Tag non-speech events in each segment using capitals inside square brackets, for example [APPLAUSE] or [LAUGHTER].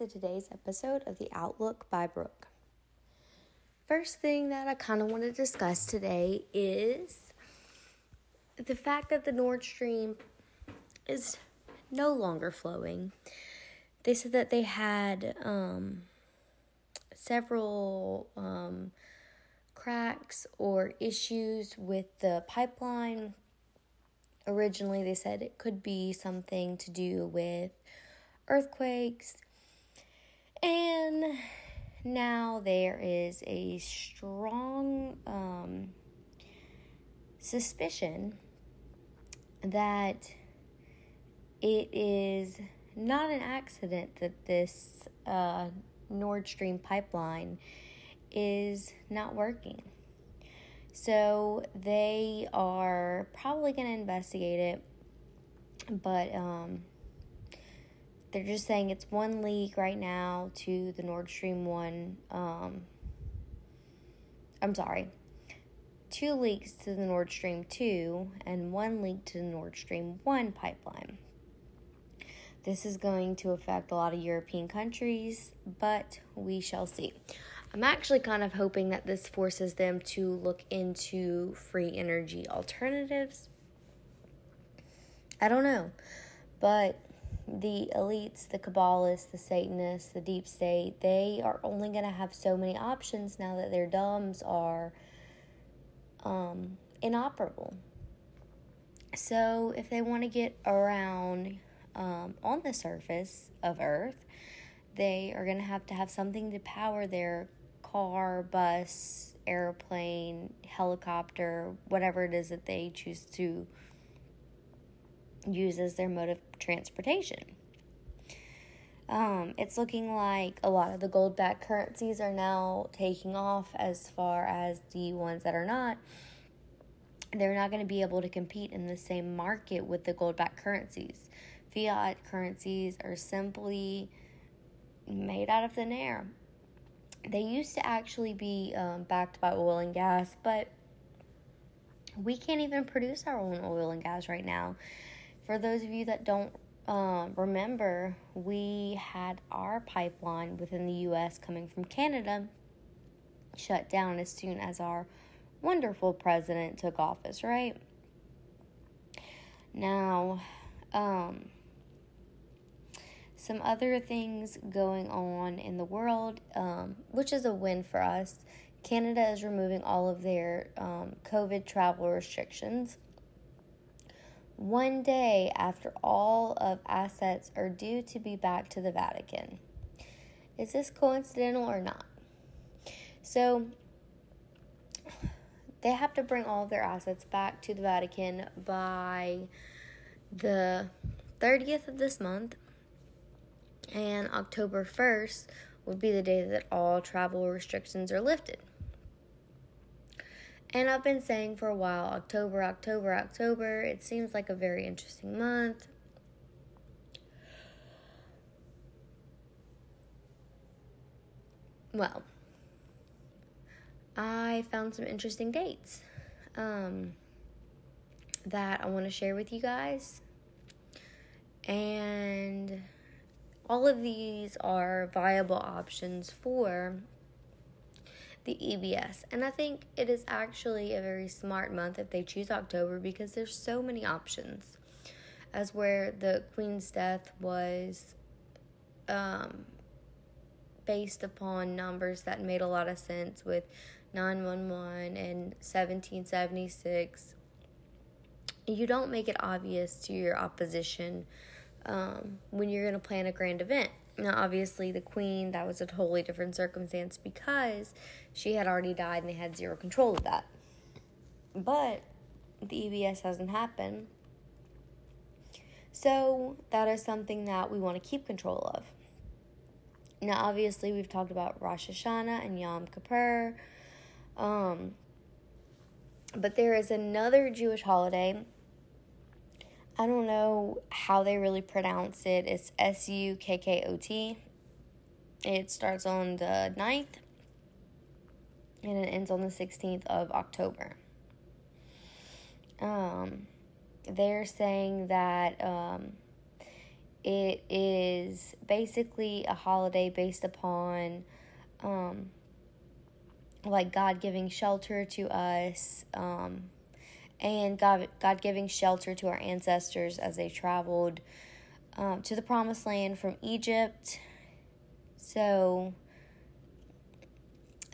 to today's episode of The Outlook by Brooke. First thing that I kind of want to discuss today is the fact that the Nord Stream is no longer flowing. They said that they had um, several um, cracks or issues with the pipeline. Originally, they said it could be something to do with earthquakes. And now there is a strong um, suspicion that it is not an accident that this uh, Nord Stream pipeline is not working. So they are probably going to investigate it, but um, they're just saying it's one leak right now to the Nord Stream 1. Um, I'm sorry, two leaks to the Nord Stream 2 and one leak to the Nord Stream 1 pipeline. This is going to affect a lot of European countries, but we shall see. I'm actually kind of hoping that this forces them to look into free energy alternatives. I don't know, but the elites, the Kabbalists, the Satanists, the deep state, they are only going to have so many options now that their dumbs are um, inoperable. So, if they want to get around um, on the surface of Earth, they are going to have to have something to power their car, bus, airplane, helicopter, whatever it is that they choose to use as their mode of transportation. Um, it's looking like a lot of the gold backed currencies are now taking off as far as the ones that are not. They're not going to be able to compete in the same market with the gold backed currencies. Fiat currencies are simply made out of thin air. They used to actually be um, backed by oil and gas, but we can't even produce our own oil and gas right now. For those of you that don't uh, remember, we had our pipeline within the U.S. coming from Canada shut down as soon as our wonderful president took office, right? Now, um, some other things going on in the world, um, which is a win for us. Canada is removing all of their um, COVID travel restrictions one day after all of assets are due to be back to the Vatican. Is this coincidental or not? So, they have to bring all of their assets back to the Vatican by the 30th of this month, and October 1st would be the day that all travel restrictions are lifted. And I've been saying for a while October, October, October. It seems like a very interesting month. Well, I found some interesting dates um, that I want to share with you guys. And all of these are viable options for the EBS. And I think it is actually a very smart month if they choose October because there's so many options. As where the Queen's death was um, based upon numbers that made a lot of sense with 911 and 1776. You don't make it obvious to your opposition um, when you're going to plan a grand event. Now, obviously, the queen, that was a totally different circumstance because she had already died and they had zero control of that. But the EBS hasn't happened. So, that is something that we want to keep control of. Now, obviously, we've talked about Rosh Hashanah and Yom Kippur. Um, but there is another Jewish holiday I don't know how they really pronounce it. It's S U K K O T. It starts on the 9th and it ends on the 16th of October. Um, they're saying that um, It is basically a holiday based upon um, like God giving shelter to us um, and God, God giving shelter to our ancestors as they traveled um, to the promised land from Egypt. So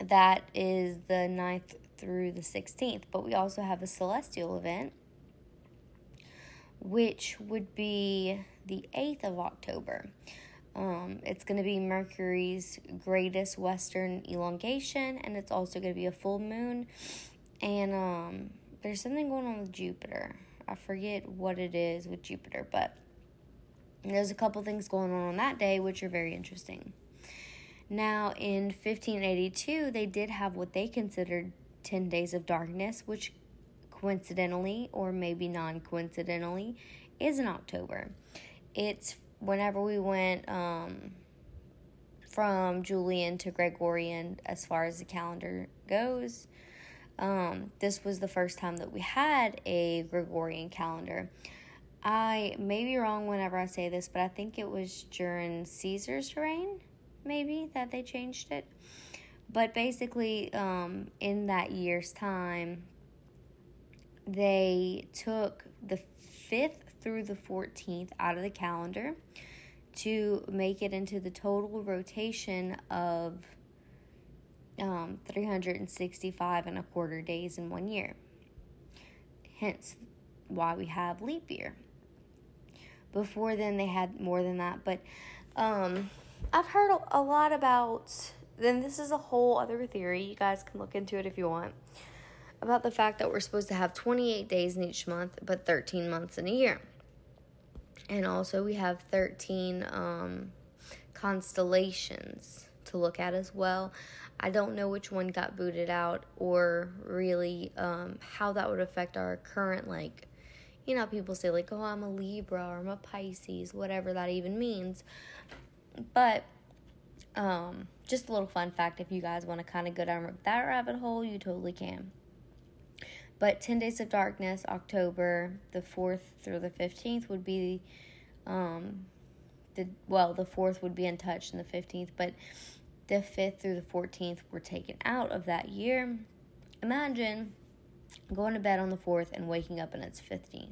that is the 9th through the 16th. But we also have a celestial event, which would be the 8th of October. Um, it's going to be Mercury's greatest western elongation, and it's also going to be a full moon. And um, there's something going on with Jupiter. I forget what it is with Jupiter, but there's a couple things going on on that day which are very interesting. Now, in 1582, they did have what they considered 10 days of darkness, which coincidentally, or maybe non coincidentally, is in October. It's whenever we went um, from Julian to Gregorian as far as the calendar goes. Um, this was the first time that we had a Gregorian calendar. I may be wrong whenever I say this, but I think it was during Caesar's reign, maybe, that they changed it. But basically, um, in that year's time, they took the 5th through the 14th out of the calendar to make it into the total rotation of um, 365 and a quarter days in one year. Hence why we have leap year. Before then, they had more than that, but um, I've heard a lot about. Then this is a whole other theory. You guys can look into it if you want. About the fact that we're supposed to have 28 days in each month, but 13 months in a year. And also, we have 13 um, constellations to look at as well. I don't know which one got booted out or really um, how that would affect our current, like, you know, people say, like, oh, I'm a Libra or I'm a Pisces, whatever that even means. But um, just a little fun fact if you guys want to kind of go down that rabbit hole, you totally can. But 10 Days of Darkness, October the 4th through the 15th, would be um, the well, the 4th would be untouched and the 15th, but the 5th through the 14th were taken out of that year. Imagine going to bed on the 4th and waking up and it's 15th.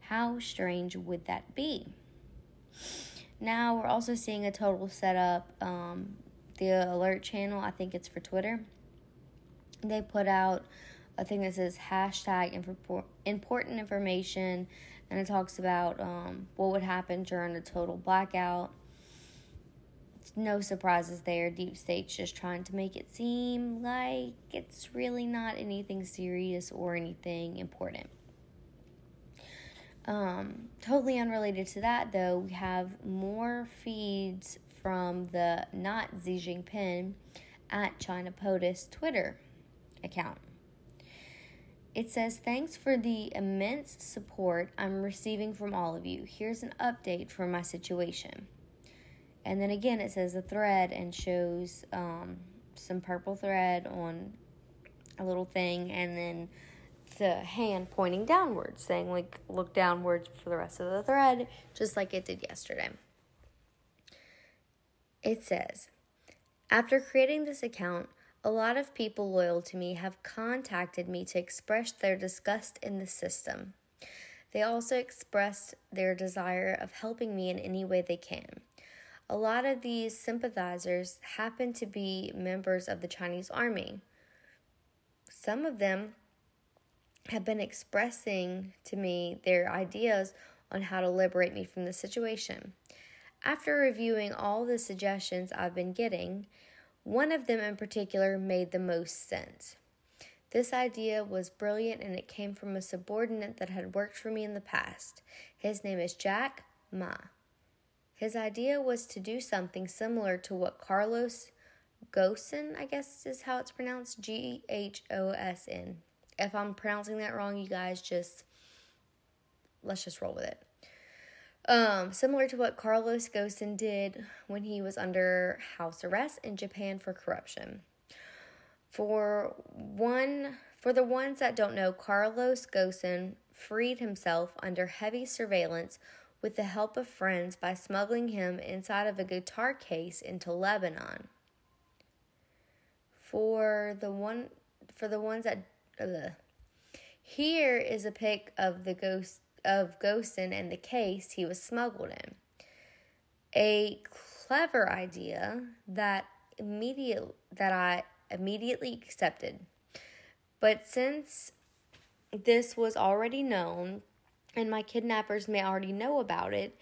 How strange would that be? Now we're also seeing a total setup. Um, the alert channel, I think it's for Twitter. They put out a thing that says hashtag important information, and it talks about um, what would happen during a total blackout. No surprises there. Deep State's just trying to make it seem like it's really not anything serious or anything important. Um, totally unrelated to that, though, we have more feeds from the not Xi Jinping at China POTUS Twitter account. It says, Thanks for the immense support I'm receiving from all of you. Here's an update for my situation. And then again, it says a thread and shows um, some purple thread on a little thing, and then the hand pointing downwards, saying, like, look downwards for the rest of the thread, just like it did yesterday. It says, after creating this account, a lot of people loyal to me have contacted me to express their disgust in the system. They also expressed their desire of helping me in any way they can. A lot of these sympathizers happen to be members of the Chinese army. Some of them have been expressing to me their ideas on how to liberate me from the situation. After reviewing all the suggestions I've been getting, one of them in particular made the most sense. This idea was brilliant and it came from a subordinate that had worked for me in the past. His name is Jack Ma. His idea was to do something similar to what Carlos Ghosn, I guess is how it's pronounced, G H O S N, if I'm pronouncing that wrong, you guys just let's just roll with it. Um, similar to what Carlos Ghosn did when he was under house arrest in Japan for corruption. For one, for the ones that don't know, Carlos Ghosn freed himself under heavy surveillance with the help of friends by smuggling him inside of a guitar case into Lebanon. For the one for the ones that uh, here is a pic of the ghost of Ghosn and the case he was smuggled in. A clever idea that immediate that I immediately accepted. But since this was already known and my kidnappers may already know about it,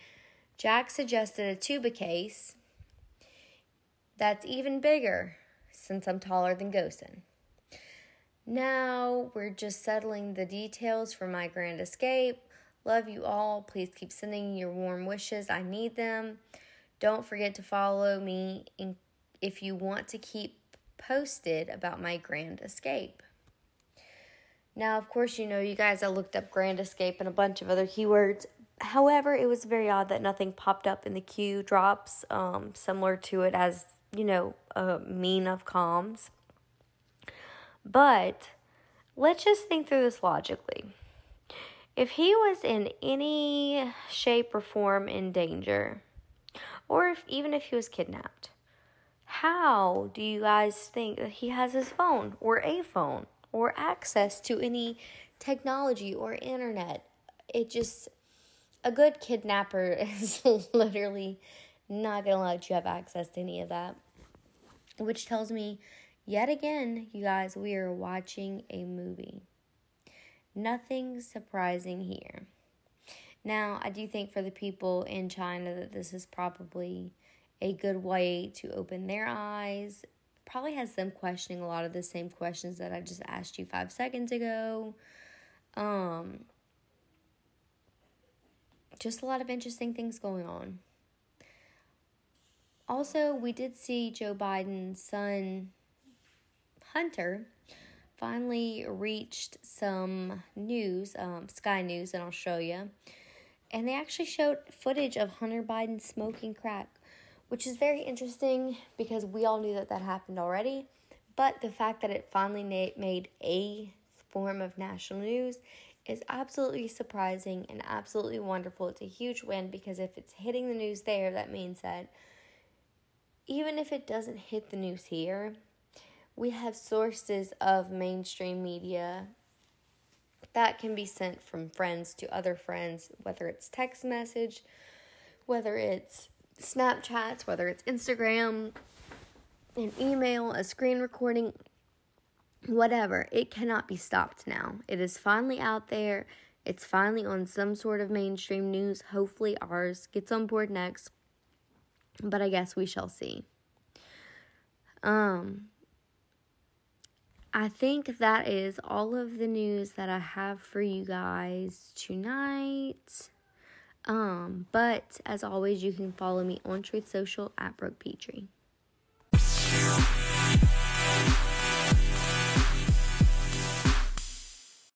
Jack suggested a tuba case that's even bigger since I'm taller than Ghosn. Now we're just settling the details for my grand escape. Love you all. Please keep sending your warm wishes. I need them. Don't forget to follow me if you want to keep posted about my grand escape. Now, of course, you know, you guys, I looked up Grand Escape and a bunch of other keywords. However, it was very odd that nothing popped up in the Q drops, um, similar to it as, you know, a mean of comms. But let's just think through this logically. If he was in any shape or form in danger, or if even if he was kidnapped, how do you guys think that he has his phone or a phone? Or access to any technology or internet. It just, a good kidnapper [LAUGHS] is literally not to let you have access to any of that. Which tells me, yet again, you guys, we are watching a movie. Nothing surprising here. Now, I do think for the people in China that this is probably a good way to open their eyes probably has them questioning a lot of the same questions that I just asked you five seconds ago. Um, just a lot of interesting things going on. Also, we did see Joe Biden's son, Hunter, finally reached some news, um, Sky News, and I'll show you. And they actually showed footage of Hunter Biden smoking crack which is very interesting because we all knew that that happened already. But the fact that it finally made a form of national news is absolutely surprising and absolutely wonderful. It's a huge win because if it's hitting the news there, that means that even if it doesn't hit the news here, we have sources of mainstream media that can be sent from friends to other friends, whether it's text message, whether it's Snapchats, whether it's Instagram, an email, a screen recording, whatever. It cannot be stopped now. It is finally out there. It's finally on some sort of mainstream news. Hopefully, ours gets on board next. But I guess we shall see. Um, I think that is all of the news that I have for you guys tonight. Um, but as always, you can follow me on Truth Social at Brooke Petrie.